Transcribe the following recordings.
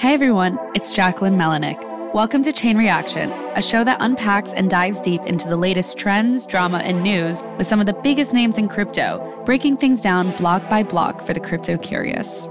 Hey everyone, it's Jacquelyn Melinek. Welcome to Chain Reaction, a show that unpacks and dives deep into the latest trends, drama, and news with some of the biggest names in crypto, breaking things down block by block for the crypto curious.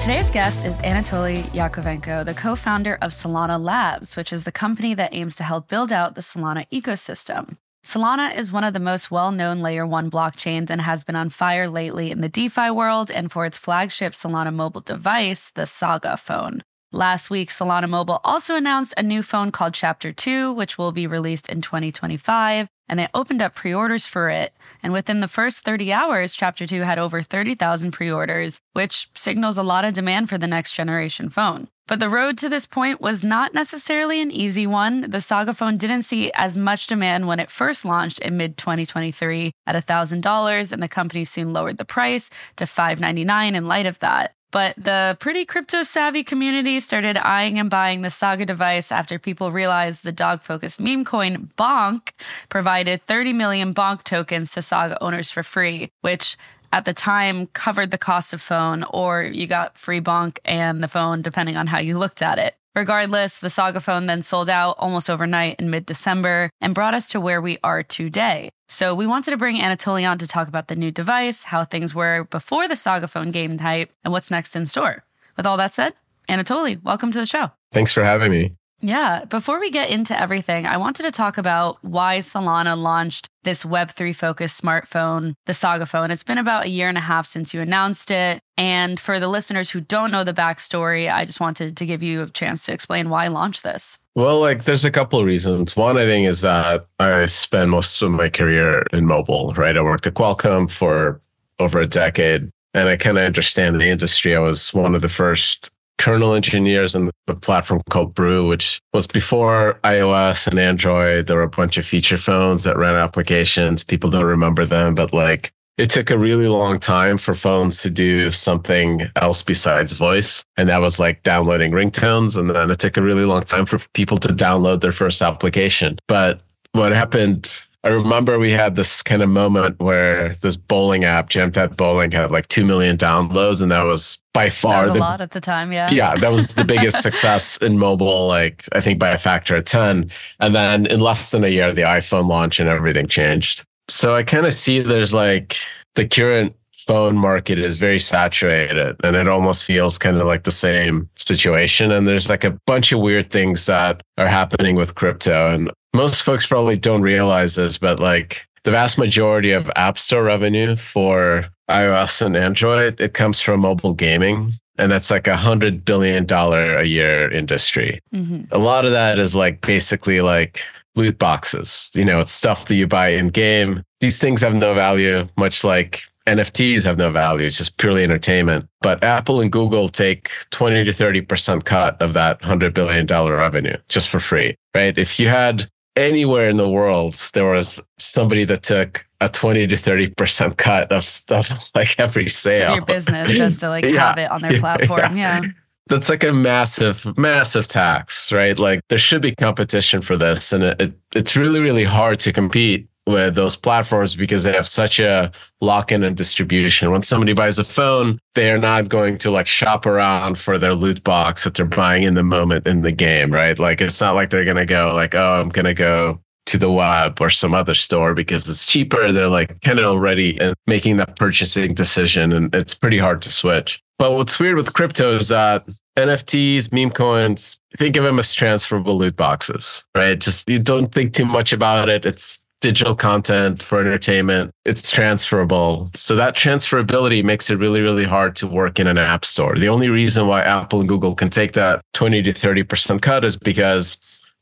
Today's guest is Anatoly Yakovenko, the co founder of Solana Labs, which is the company that aims to help build out the Solana ecosystem. Solana is one of the most well known layer one blockchains and has been on fire lately in the DeFi world and for its flagship Solana mobile device, the Saga phone. Last week, Solana Mobile also announced a new phone called Chapter 2, which will be released in 2025, and they opened up pre orders for it. And within the first 30 hours, Chapter 2 had over 30,000 pre orders, which signals a lot of demand for the next generation phone. But the road to this point was not necessarily an easy one. The Saga phone didn't see as much demand when it first launched in mid 2023 at $1,000, and the company soon lowered the price to 599 in light of that. But the pretty crypto savvy community started eyeing and buying the Saga device after people realized the dog focused meme coin Bonk provided 30 million Bonk tokens to Saga owners for free, which at the time covered the cost of phone, or you got free Bonk and the phone, depending on how you looked at it. Regardless, the Saga phone then sold out almost overnight in mid December and brought us to where we are today. So we wanted to bring Anatoly on to talk about the new device, how things were before the Saga phone game type, and what's next in store. With all that said, Anatoly, welcome to the show. Thanks for having me. Yeah. Before we get into everything, I wanted to talk about why Solana launched this Web3 focused smartphone, the Saga phone. It's been about a year and a half since you announced it. And for the listeners who don't know the backstory, I just wanted to give you a chance to explain why launch this. Well, like there's a couple of reasons. One, I think, is that I spent most of my career in mobile, right? I worked at Qualcomm for over a decade and I kind of understand the industry. I was one of the first kernel engineers on a platform called Brew, which was before iOS and Android. There were a bunch of feature phones that ran applications. People don't remember them, but like it took a really long time for phones to do something else besides voice. And that was like downloading ringtones. And then it took a really long time for people to download their first application. But what happened I remember we had this kind of moment where this bowling app, Jamdat Bowling, had like 2 million downloads. And that was by far the, a lot at the time. Yeah. Yeah. That was the biggest success in mobile, like I think by a factor of 10. And then in less than a year, the iPhone launch and everything changed. So I kind of see there's like the current phone market is very saturated and it almost feels kind of like the same situation. And there's like a bunch of weird things that are happening with crypto. And most folks probably don't realize this, but like the vast majority of App Store revenue for iOS and Android, it comes from mobile gaming. And that's like a hundred billion dollar a year industry. Mm-hmm. A lot of that is like basically like loot boxes. You know, it's stuff that you buy in game. These things have no value, much like NFTs have no value. It's just purely entertainment. But Apple and Google take 20 to 30% cut of that $100 billion revenue just for free, right? If you had anywhere in the world there was somebody that took a 20 to 30% cut of stuff like every sale. your business just to like yeah, have it on their platform. Yeah. yeah. That's like a massive, massive tax, right? Like there should be competition for this. And it, it, it's really, really hard to compete with those platforms because they have such a lock in and distribution. When somebody buys a phone, they are not going to like shop around for their loot box that they're buying in the moment in the game, right? Like it's not like they're going to go like, oh, I'm going to go to the web or some other store because it's cheaper. They're like kind of already uh, making that purchasing decision and it's pretty hard to switch. But what's weird with crypto is that NFTs, meme coins, think of them as transferable loot boxes, right? Just you don't think too much about it. It's digital content for entertainment. It's transferable. So that transferability makes it really, really hard to work in an app store. The only reason why Apple and Google can take that 20 to 30% cut is because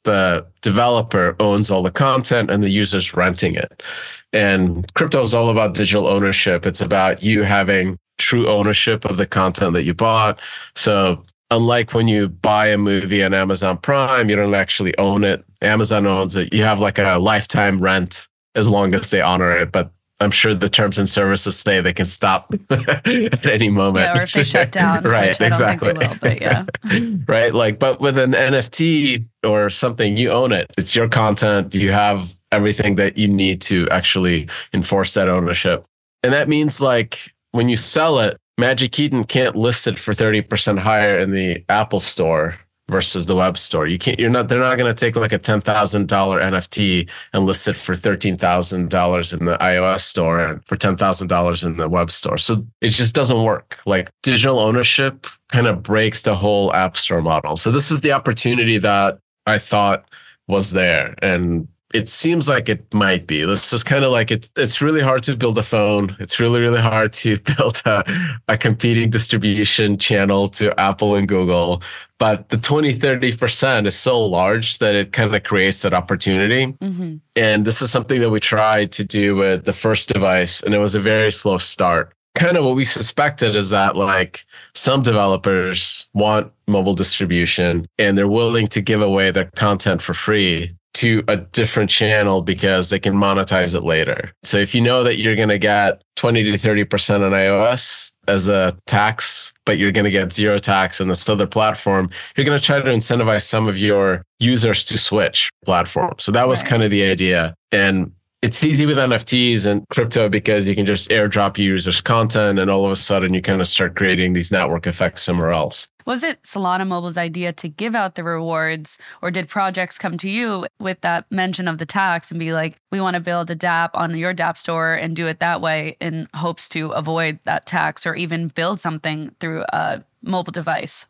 the developer owns all the content and the user's renting it. And crypto is all about digital ownership. It's about you having true ownership of the content that you bought. So unlike when you buy a movie on Amazon Prime, you don't actually own it. Amazon owns it. You have like a lifetime rent as long as they honor it. But I'm sure the terms and services say they can stop at any moment. Yeah, or if they shut down. right, exactly. Will, but yeah. right. Like, but with an NFT or something, you own it. It's your content. You have everything that you need to actually enforce that ownership. And that means like when you sell it, Magic Eden can't list it for 30% higher in the Apple store versus the web store. You can't, you're not, they're not going to take like a $10,000 NFT and list it for $13,000 in the iOS store and for $10,000 in the web store. So it just doesn't work. Like digital ownership kind of breaks the whole app store model. So this is the opportunity that I thought was there. And it seems like it might be. This is kind of like it, it's really hard to build a phone. It's really, really hard to build a, a competing distribution channel to Apple and Google. But the 20, 30% is so large that it kind of creates that opportunity. Mm-hmm. And this is something that we tried to do with the first device, and it was a very slow start. Kind of what we suspected is that like some developers want mobile distribution and they're willing to give away their content for free to a different channel because they can monetize it later. So if you know that you're going to get 20 to 30% on iOS as a tax, but you're going to get zero tax on this other platform, you're going to try to incentivize some of your users to switch platforms. So that was right. kind of the idea. And it's easy with NFTs and crypto because you can just airdrop your users content and all of a sudden you kind of start creating these network effects somewhere else. Was it Solana Mobile's idea to give out the rewards or did projects come to you with that mention of the tax and be like, we want to build a dApp on your dApp store and do it that way in hopes to avoid that tax or even build something through a mobile device?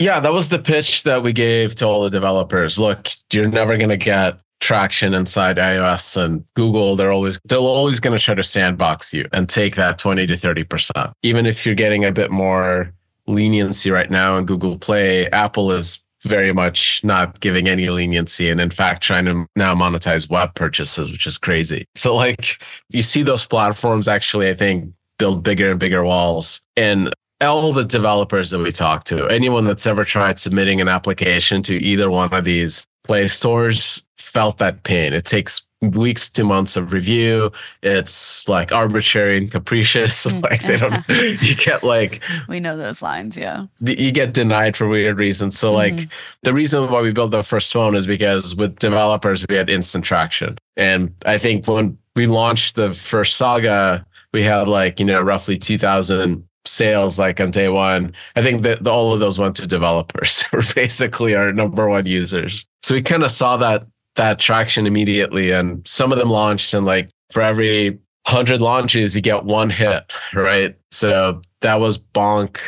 Yeah, that was the pitch that we gave to all the developers. Look, you're never going to get traction inside iOS and Google, they're always they're always going to try to sandbox you and take that 20 to 30%. Even if you're getting a bit more leniency right now in Google Play, Apple is very much not giving any leniency and in fact trying to now monetize web purchases, which is crazy. So like you see those platforms actually I think build bigger and bigger walls. And all the developers that we talk to, anyone that's ever tried submitting an application to either one of these play stores felt that pain. It takes weeks to months of review. It's like arbitrary and capricious. Mm. like they don't, you get like, we know those lines. Yeah. You get denied for weird reasons. So, like, mm-hmm. the reason why we built the first phone is because with developers, we had instant traction. And I think when we launched the first saga, we had like, you know, roughly 2000 sales like on day one. I think that all of those went to developers. We're basically our number one users. So we kind of saw that that traction immediately. And some of them launched and like for every hundred launches, you get one hit, right? So that was Bonk.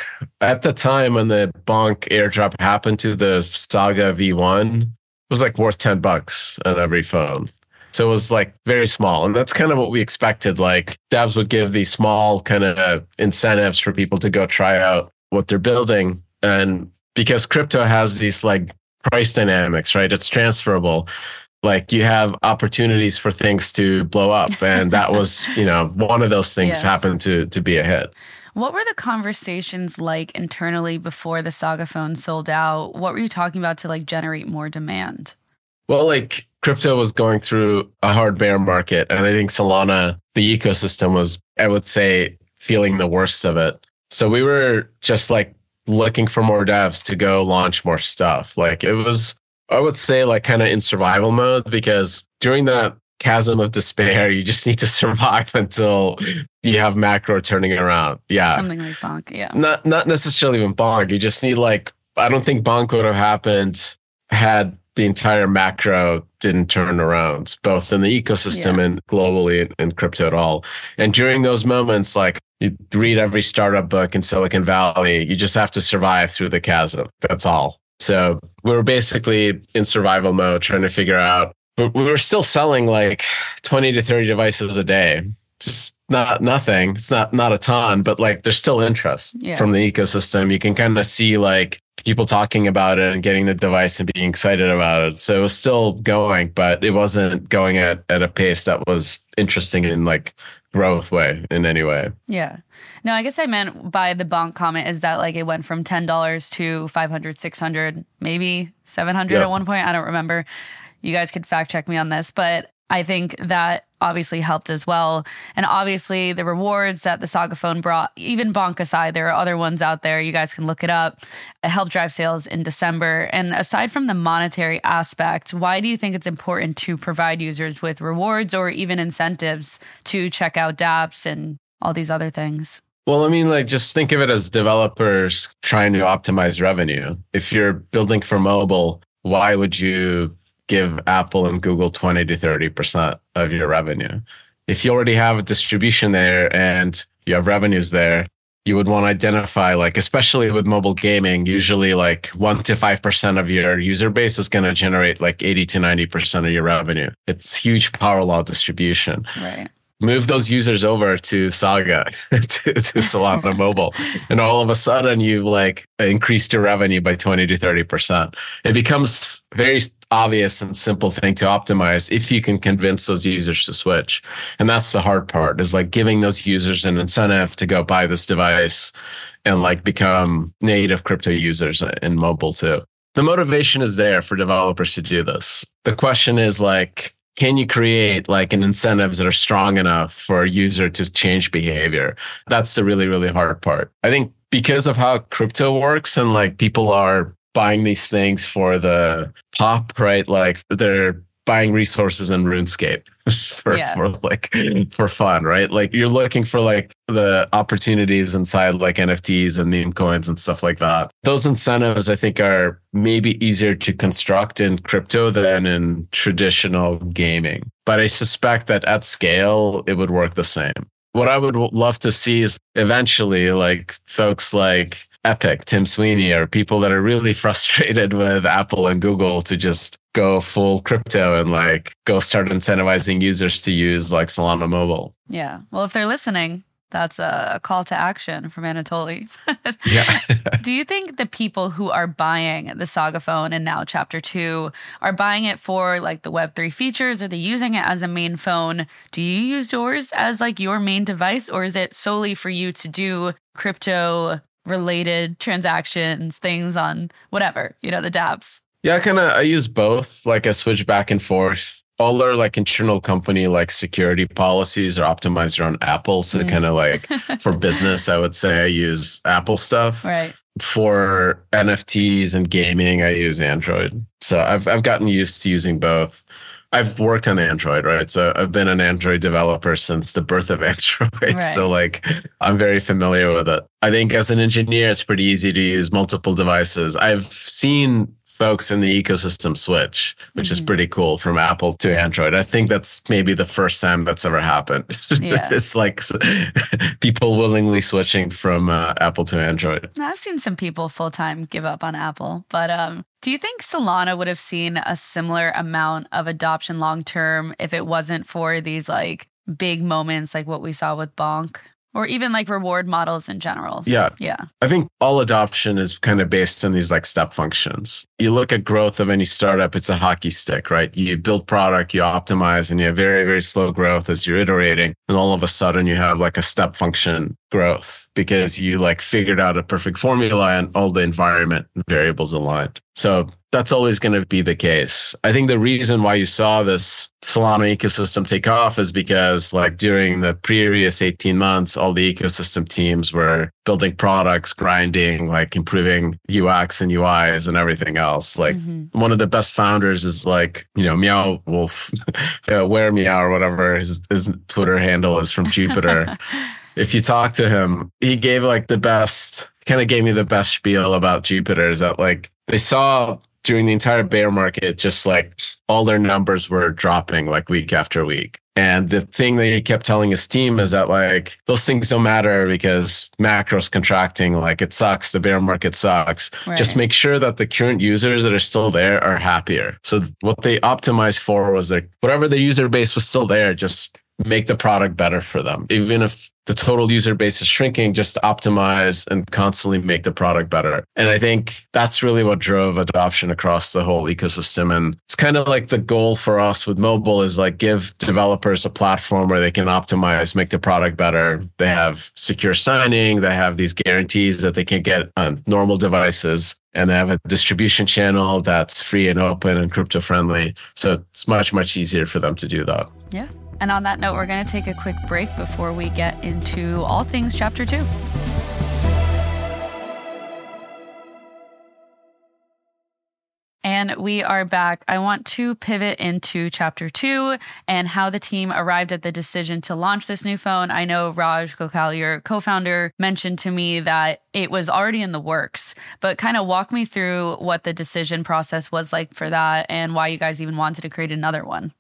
At the time when the Bonk airdrop happened to the Saga V1, it was like worth 10 bucks on every phone. So it was like very small. And that's kind of what we expected. Like devs would give these small kind of incentives for people to go try out what they're building. And because crypto has these like price dynamics, right? It's transferable. Like you have opportunities for things to blow up. And that was, you know, one of those things yes. happened to to be a hit. What were the conversations like internally before the Saga phone sold out? What were you talking about to like generate more demand? Well, like crypto was going through a hard bear market. And I think Solana, the ecosystem was, I would say, feeling the worst of it. So we were just like looking for more devs to go launch more stuff. Like it was, I would say, like kind of in survival mode because during that chasm of despair, you just need to survive until you have macro turning around. Yeah. Something like Bonk. Yeah. Not not necessarily even Bonk. You just need like I don't think Bonk would have happened had the entire macro didn't turn around, both in the ecosystem yeah. and globally in, in crypto at all. And during those moments, like you read every startup book in Silicon Valley, you just have to survive through the chasm. That's all. So we were basically in survival mode, trying to figure out. But we were still selling like 20 to 30 devices a day. Just not nothing. It's not not a ton, but like there's still interest yeah. from the ecosystem. You can kind of see like people talking about it and getting the device and being excited about it. So it was still going, but it wasn't going at, at a pace that was interesting in like growth way in any way. Yeah. No, I guess I meant by the bonk comment is that like it went from $10 to 500, 600, maybe 700 yep. at one point. I don't remember. You guys could fact check me on this, but I think that obviously helped as well. And obviously, the rewards that the Saga phone brought, even Bonk aside, there are other ones out there. You guys can look it up. It helped drive sales in December. And aside from the monetary aspect, why do you think it's important to provide users with rewards or even incentives to check out dApps and all these other things? Well, I mean, like, just think of it as developers trying to optimize revenue. If you're building for mobile, why would you give Apple and Google 20 to 30% of your revenue? If you already have a distribution there and you have revenues there, you would want to identify, like, especially with mobile gaming, usually like 1% to 5% of your user base is going to generate like 80 to 90% of your revenue. It's huge power law distribution. Right move those users over to Saga, to, to Solana Mobile. And all of a sudden you've like increased your revenue by 20 to 30%. It becomes very obvious and simple thing to optimize if you can convince those users to switch. And that's the hard part is like giving those users an incentive to go buy this device and like become native crypto users in mobile too. The motivation is there for developers to do this. The question is like, can you create like an incentives that are strong enough for a user to change behavior? That's the really, really hard part. I think because of how crypto works and like people are buying these things for the pop, right? Like they're buying resources in RuneScape for, yeah. for like for fun, right? Like you're looking for like the opportunities inside like NFTs and meme coins and stuff like that. Those incentives I think are maybe easier to construct in crypto than in traditional gaming. But I suspect that at scale it would work the same. What I would love to see is eventually like folks like Epic, Tim Sweeney, or people that are really frustrated with Apple and Google to just go full crypto and like go start incentivizing users to use like Solana Mobile. Yeah. Well, if they're listening, that's a call to action from Anatoly. yeah. Do you think the people who are buying the Saga phone and now Chapter 2 are buying it for like the Web3 features? Are they using it as a main phone? Do you use yours as like your main device or is it solely for you to do crypto related transactions, things on whatever, you know, the dApps? Yeah, I kind of I use both. Like I switch back and forth. All their like internal company like security policies are optimized around Apple. So mm. kind of like for business, I would say I use Apple stuff. Right. For NFTs and gaming, I use Android. So I've I've gotten used to using both. I've worked on Android, right? So I've been an Android developer since the birth of Android. Right. So like I'm very familiar with it. I think as an engineer, it's pretty easy to use multiple devices. I've seen folks in the ecosystem switch, which mm-hmm. is pretty cool from Apple to Android. I think that's maybe the first time that's ever happened. Yeah. it's like people willingly switching from uh, Apple to Android. I've seen some people full time give up on Apple, but um, do you think Solana would have seen a similar amount of adoption long term if it wasn't for these like big moments like what we saw with Bonk? Or even like reward models in general. Yeah. Yeah. I think all adoption is kind of based on these like step functions. You look at growth of any startup, it's a hockey stick, right? You build product, you optimize, and you have very, very slow growth as you're iterating. And all of a sudden you have like a step function growth because you like figured out a perfect formula and all the environment variables aligned. So that's always going to be the case. I think the reason why you saw this Solana ecosystem take off is because, like, during the previous 18 months, all the ecosystem teams were building products, grinding, like improving UX and UIs and everything else. Like, mm-hmm. one of the best founders is like, you know, Meow Wolf, Weremeow or whatever his, his Twitter handle is from Jupiter. if you talk to him, he gave like the best, kind of gave me the best spiel about Jupiter is that like they saw during the entire bear market, just like all their numbers were dropping like week after week. And the thing that he kept telling his team is that like those things don't matter because macro's contracting, like it sucks, the bear market sucks. Right. Just make sure that the current users that are still there are happier. So what they optimized for was that whatever the user base was still there, just make the product better for them. Even if the total user base is shrinking, just optimize and constantly make the product better. And I think that's really what drove adoption across the whole ecosystem. And it's kind of like the goal for us with mobile is like give developers a platform where they can optimize, make the product better. They have secure signing, they have these guarantees that they can get on normal devices and they have a distribution channel that's free and open and crypto friendly. So it's much, much easier for them to do that. Yeah. And on that note, we're going to take a quick break before we get into all things chapter two. And we are back. I want to pivot into chapter two and how the team arrived at the decision to launch this new phone. I know Raj Gokhale, your co founder, mentioned to me that it was already in the works, but kind of walk me through what the decision process was like for that and why you guys even wanted to create another one.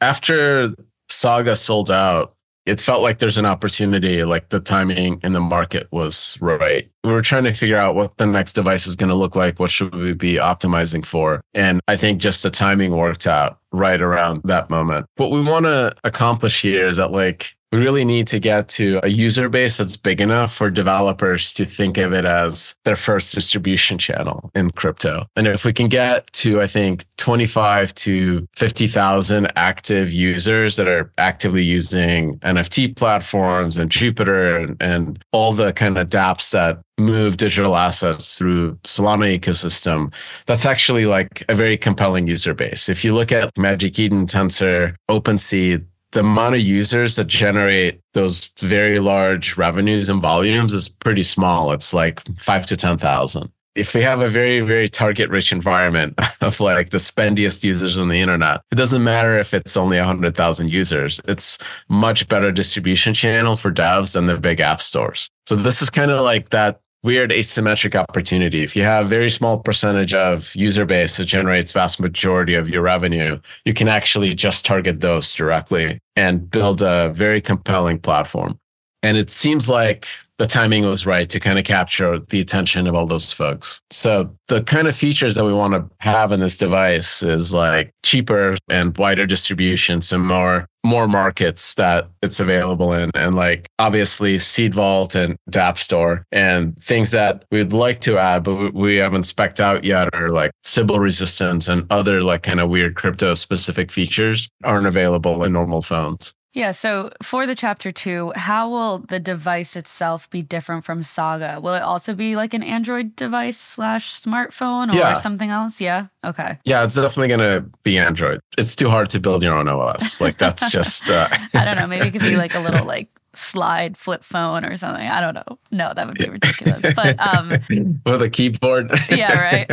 After Saga sold out, it felt like there's an opportunity, like the timing in the market was right. We were trying to figure out what the next device is going to look like. What should we be optimizing for? And I think just the timing worked out right around that moment. What we want to accomplish here is that, like, we really need to get to a user base that's big enough for developers to think of it as their first distribution channel in crypto. And if we can get to, I think, 25 to 50,000 active users that are actively using NFT platforms and Jupiter and, and all the kind of dApps that move digital assets through Solana ecosystem, that's actually like a very compelling user base. If you look at Magic Eden, Tensor, OpenSea, the amount of users that generate those very large revenues and volumes is pretty small. It's like five to 10,000. If we have a very, very target rich environment of like the spendiest users on the internet, it doesn't matter if it's only 100,000 users. It's much better distribution channel for devs than the big app stores. So this is kind of like that weird asymmetric opportunity. If you have a very small percentage of user base that generates vast majority of your revenue, you can actually just target those directly and build a very compelling platform. And it seems like the timing was right to kind of capture the attention of all those folks. So the kind of features that we want to have in this device is like cheaper and wider distribution, some more more markets that it's available in and like obviously seed vault and dApp store and things that we'd like to add but we haven't specced out yet are like sybil resistance and other like kind of weird crypto specific features aren't available in normal phones yeah. So for the chapter two, how will the device itself be different from Saga? Will it also be like an Android device slash smartphone or yeah. something else? Yeah. Okay. Yeah, it's definitely going to be Android. It's too hard to build your own OS. Like that's just. Uh... I don't know. Maybe it could be like a little like slide flip phone or something. I don't know. No, that would be ridiculous. But um with a keyboard. yeah, right.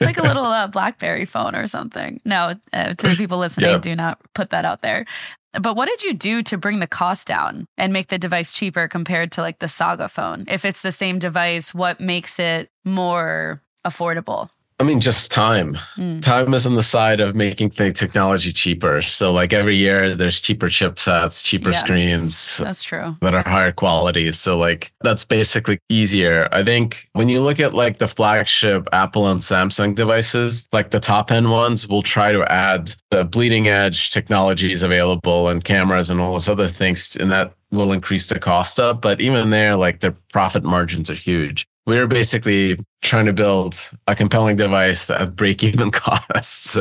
like a little uh, BlackBerry phone or something. No, uh, to the people listening, yep. do not put that out there. But what did you do to bring the cost down and make the device cheaper compared to like the Saga phone? If it's the same device, what makes it more affordable? I mean, just time. Mm. Time is on the side of making the technology cheaper. So, like every year, there's cheaper chipsets, cheaper yeah, screens. That's true. That are higher quality. So, like, that's basically easier. I think when you look at like the flagship Apple and Samsung devices, like the top end ones will try to add the bleeding edge technologies available and cameras and all those other things. And that will increase the cost up. But even there, like their profit margins are huge we are basically trying to build a compelling device at break even costs.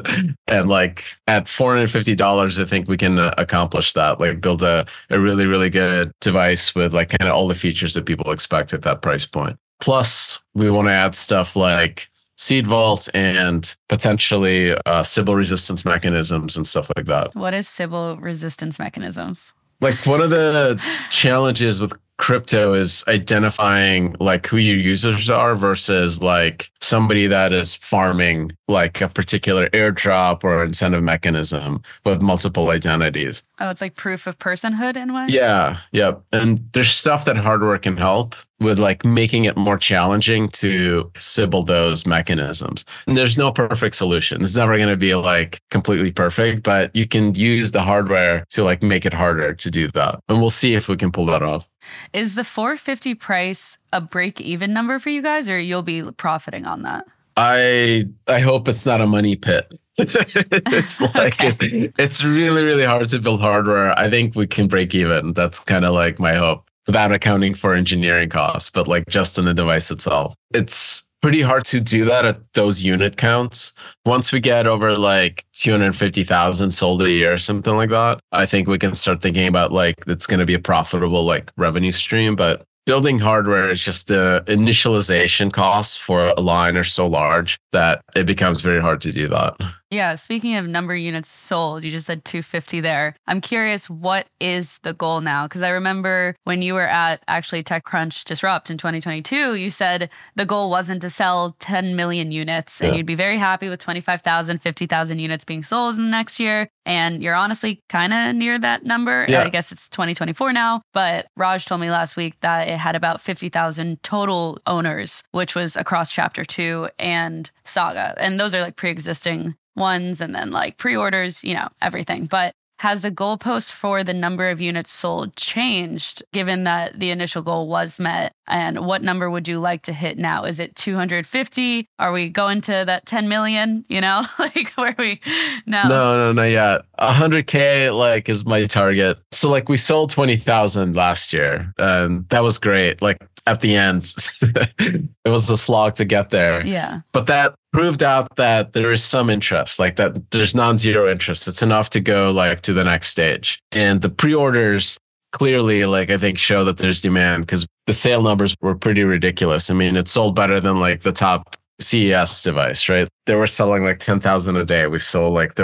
and like at $450, I think we can uh, accomplish that. Like build a, a really, really good device with like kind of all the features that people expect at that price point. Plus, we want to add stuff like seed vault and potentially uh, Sybil resistance mechanisms and stuff like that. What is Sybil resistance mechanisms? Like one of the challenges with crypto is identifying like who your users are versus like somebody that is farming like a particular airdrop or incentive mechanism with multiple identities. Oh, it's like proof of personhood in a way? Yeah. Yep. And there's stuff that hardware can help with like making it more challenging to sybil those mechanisms. And there's no perfect solution. It's never going to be like completely perfect, but you can use the hardware to like make it harder to do that. And we'll see if we can pull that off. Is the 450 price a break even number for you guys or you'll be profiting on that? I I hope it's not a money pit. it's like okay. it, it's really really hard to build hardware. I think we can break even. That's kind of like my hope without accounting for engineering costs, but like just in the device itself. It's pretty hard to do that at those unit counts. Once we get over like 250,000 sold a year or something like that, I think we can start thinking about like it's going to be a profitable like revenue stream. But building hardware is just the initialization costs for a line are so large that it becomes very hard to do that. Yeah, speaking of number units sold, you just said 250 there. I'm curious, what is the goal now? Because I remember when you were at actually TechCrunch Disrupt in 2022, you said the goal wasn't to sell 10 million units and yeah. you'd be very happy with 25,000, 50,000 units being sold in the next year. And you're honestly kind of near that number. Yeah. I guess it's 2024 now. But Raj told me last week that it had about 50,000 total owners, which was across chapter two and saga. And those are like pre existing ones and then like pre orders, you know, everything. But has the goalpost for the number of units sold changed given that the initial goal was met? And what number would you like to hit now? Is it 250? Are we going to that 10 million? You know, like where we now? No, no, not yet. 100K like is my target. So like we sold 20,000 last year and that was great. Like at the end. it was a slog to get there. Yeah. But that proved out that there is some interest, like that there's non-zero interest. It's enough to go like to the next stage. And the pre-orders clearly like I think show that there's demand because the sale numbers were pretty ridiculous. I mean, it sold better than like the top CES device, right? They were selling like 10,000 a day. We sold like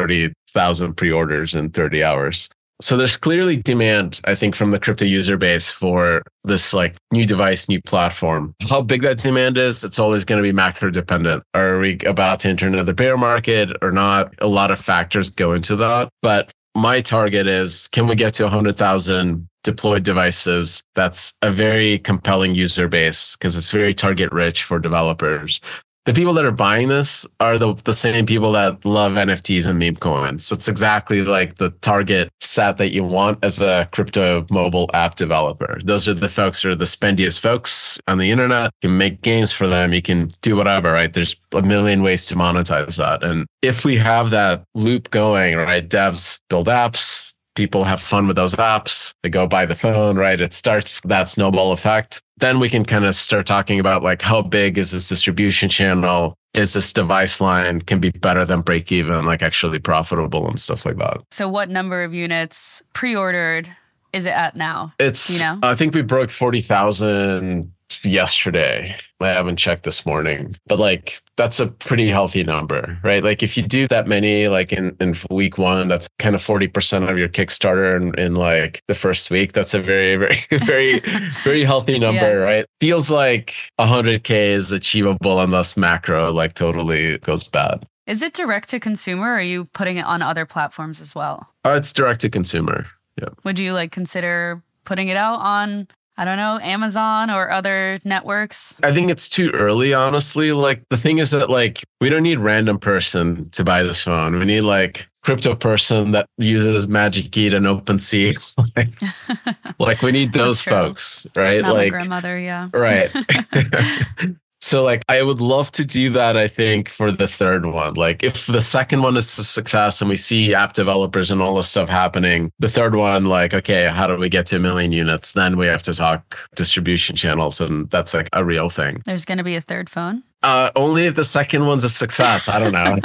30,000 pre-orders in 30 hours. So there's clearly demand, I think, from the crypto user base for this like new device, new platform. How big that demand is, it's always going to be macro dependent. Are we about to enter another bear market or not? A lot of factors go into that. But my target is can we get to 100,000 deployed devices? That's a very compelling user base because it's very target rich for developers the people that are buying this are the, the same people that love NFTs and meme coins. So It's exactly like the target set that you want as a crypto mobile app developer. Those are the folks who are the spendiest folks on the internet. You can make games for them. You can do whatever, right? There's a million ways to monetize that. And if we have that loop going, right? Devs build apps, people have fun with those apps. They go buy the phone, right? It starts that snowball effect. Then we can kind of start talking about like how big is this distribution channel? Is this device line can be better than break even, like actually profitable and stuff like that. So what number of units pre-ordered is it at now? It's you know, I think we broke forty thousand yesterday. I haven't checked this morning, but like that's a pretty healthy number, right? Like if you do that many, like in, in week one, that's kind of 40% of your Kickstarter in, in like the first week. That's a very, very, very, very healthy number, yeah. right? Feels like 100K is achievable unless macro like totally goes bad. Is it direct to consumer or are you putting it on other platforms as well? Uh, it's direct to consumer. Yeah. Would you like consider putting it out on I don't know, Amazon or other networks? I think it's too early, honestly. Like the thing is that like we don't need random person to buy this phone. We need like crypto person that uses Magic Key and OpenSea. like, like we need those folks, right? Not like grandmother, yeah. Right. So like I would love to do that I think for the third one. Like if the second one is a success and we see app developers and all this stuff happening, the third one like okay, how do we get to a million units? Then we have to talk distribution channels and that's like a real thing. There's going to be a third phone? Uh, only if the second one's a success. I don't know.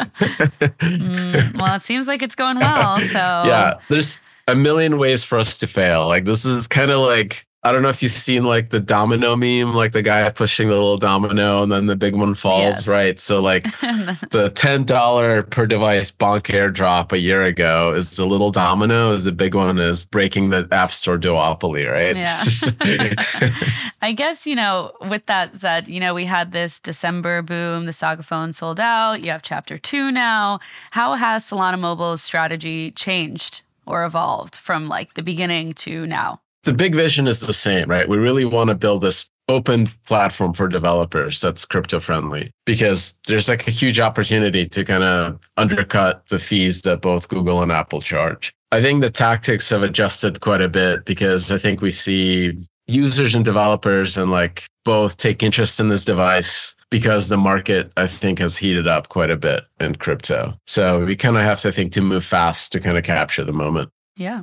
mm, well, it seems like it's going well. So yeah, there's a million ways for us to fail. Like this is kind of like I don't know if you've seen like the domino meme, like the guy pushing the little domino and then the big one falls, yes. right? So like the ten dollar per device bonk airdrop a year ago is the little domino, is the big one is breaking the app store duopoly, right? Yeah. I guess, you know, with that said, you know, we had this December boom, the Saga phone sold out. You have chapter two now. How has Solana Mobile's strategy changed or evolved from like the beginning to now? The big vision is the same, right? We really want to build this open platform for developers that's crypto friendly because there's like a huge opportunity to kind of undercut the fees that both Google and Apple charge. I think the tactics have adjusted quite a bit because I think we see users and developers and like both take interest in this device because the market I think has heated up quite a bit in crypto. So we kind of have to think to move fast to kind of capture the moment. Yeah.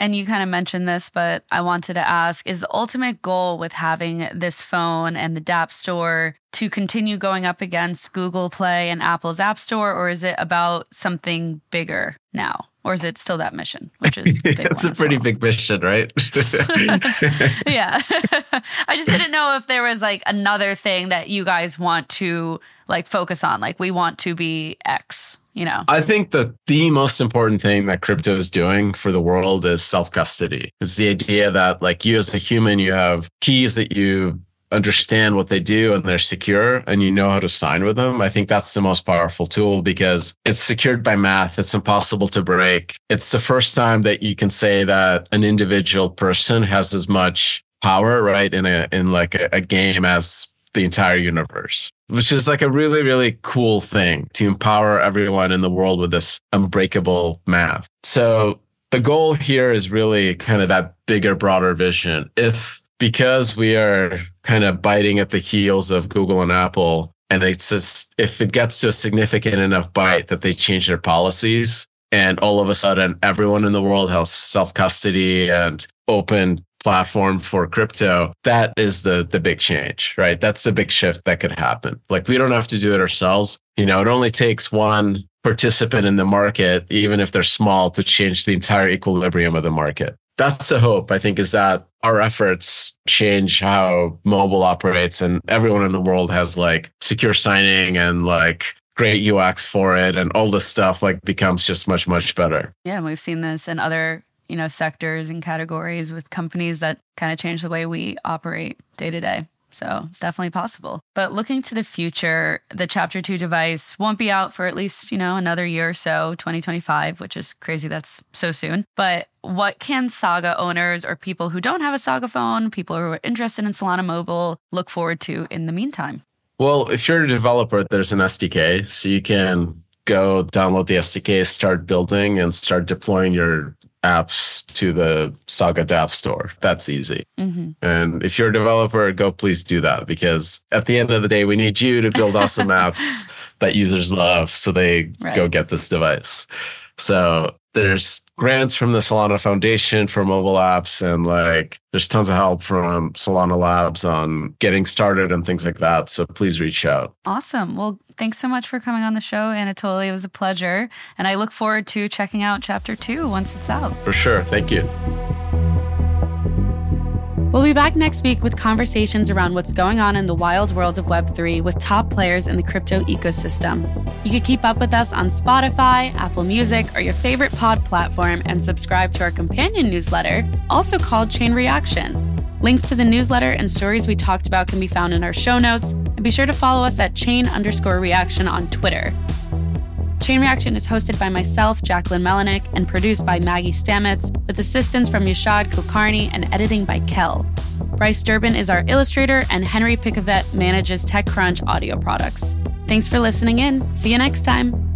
And you kind of mentioned this, but I wanted to ask is the ultimate goal with having this phone and the DApp store to continue going up against Google Play and Apple's App Store, or is it about something bigger now? Or is it still that mission, which is it's a pretty well. big mission, right? yeah, I just didn't know if there was like another thing that you guys want to like focus on. Like we want to be X, you know? I think that the most important thing that crypto is doing for the world is self custody. It's the idea that, like, you as a human, you have keys that you understand what they do and they're secure and you know how to sign with them. I think that's the most powerful tool because it's secured by math. It's impossible to break. It's the first time that you can say that an individual person has as much power, right, in a in like a, a game as the entire universe, which is like a really, really cool thing to empower everyone in the world with this unbreakable math. So the goal here is really kind of that bigger, broader vision. If because we are kind of biting at the heels of Google and Apple, and it's just if it gets to a significant enough bite that they change their policies, and all of a sudden everyone in the world has self custody and open platform for crypto that is the the big change right? That's the big shift that could happen. Like we don't have to do it ourselves. You know it only takes one participant in the market even if they're small to change the entire equilibrium of the market. That's the hope i think is that our efforts change how mobile operates and everyone in the world has like secure signing and like great UX for it and all this stuff like becomes just much much better. Yeah, and we've seen this in other you know, sectors and categories with companies that kind of change the way we operate day to day. So it's definitely possible. But looking to the future, the Chapter 2 device won't be out for at least, you know, another year or so, 2025, which is crazy. That's so soon. But what can Saga owners or people who don't have a Saga phone, people who are interested in Solana Mobile, look forward to in the meantime? Well, if you're a developer, there's an SDK. So you can go download the SDK, start building, and start deploying your apps to the Saga App Store. That's easy. Mm-hmm. And if you're a developer, go please do that because at the end of the day, we need you to build awesome apps that users love so they right. go get this device. So there's grants from the Solana Foundation for mobile apps, and like there's tons of help from Solana Labs on getting started and things like that. So please reach out. Awesome. Well, thanks so much for coming on the show, Anatoly. It was a pleasure. And I look forward to checking out chapter two once it's out. For sure. Thank you. We'll be back next week with conversations around what's going on in the wild world of Web3 with top players in the crypto ecosystem. You can keep up with us on Spotify, Apple Music, or your favorite pod platform and subscribe to our companion newsletter, also called Chain Reaction. Links to the newsletter and stories we talked about can be found in our show notes, and be sure to follow us at chain underscore reaction on Twitter. Chain Reaction is hosted by myself, Jacquelyn Melinek, and produced by Maggie Stamets, with assistance from Yashad Kulkarni and editing by Kel. Bryce Durbin is our illustrator, and Henry Picavet manages TechCrunch audio products. Thanks for listening in. See you next time.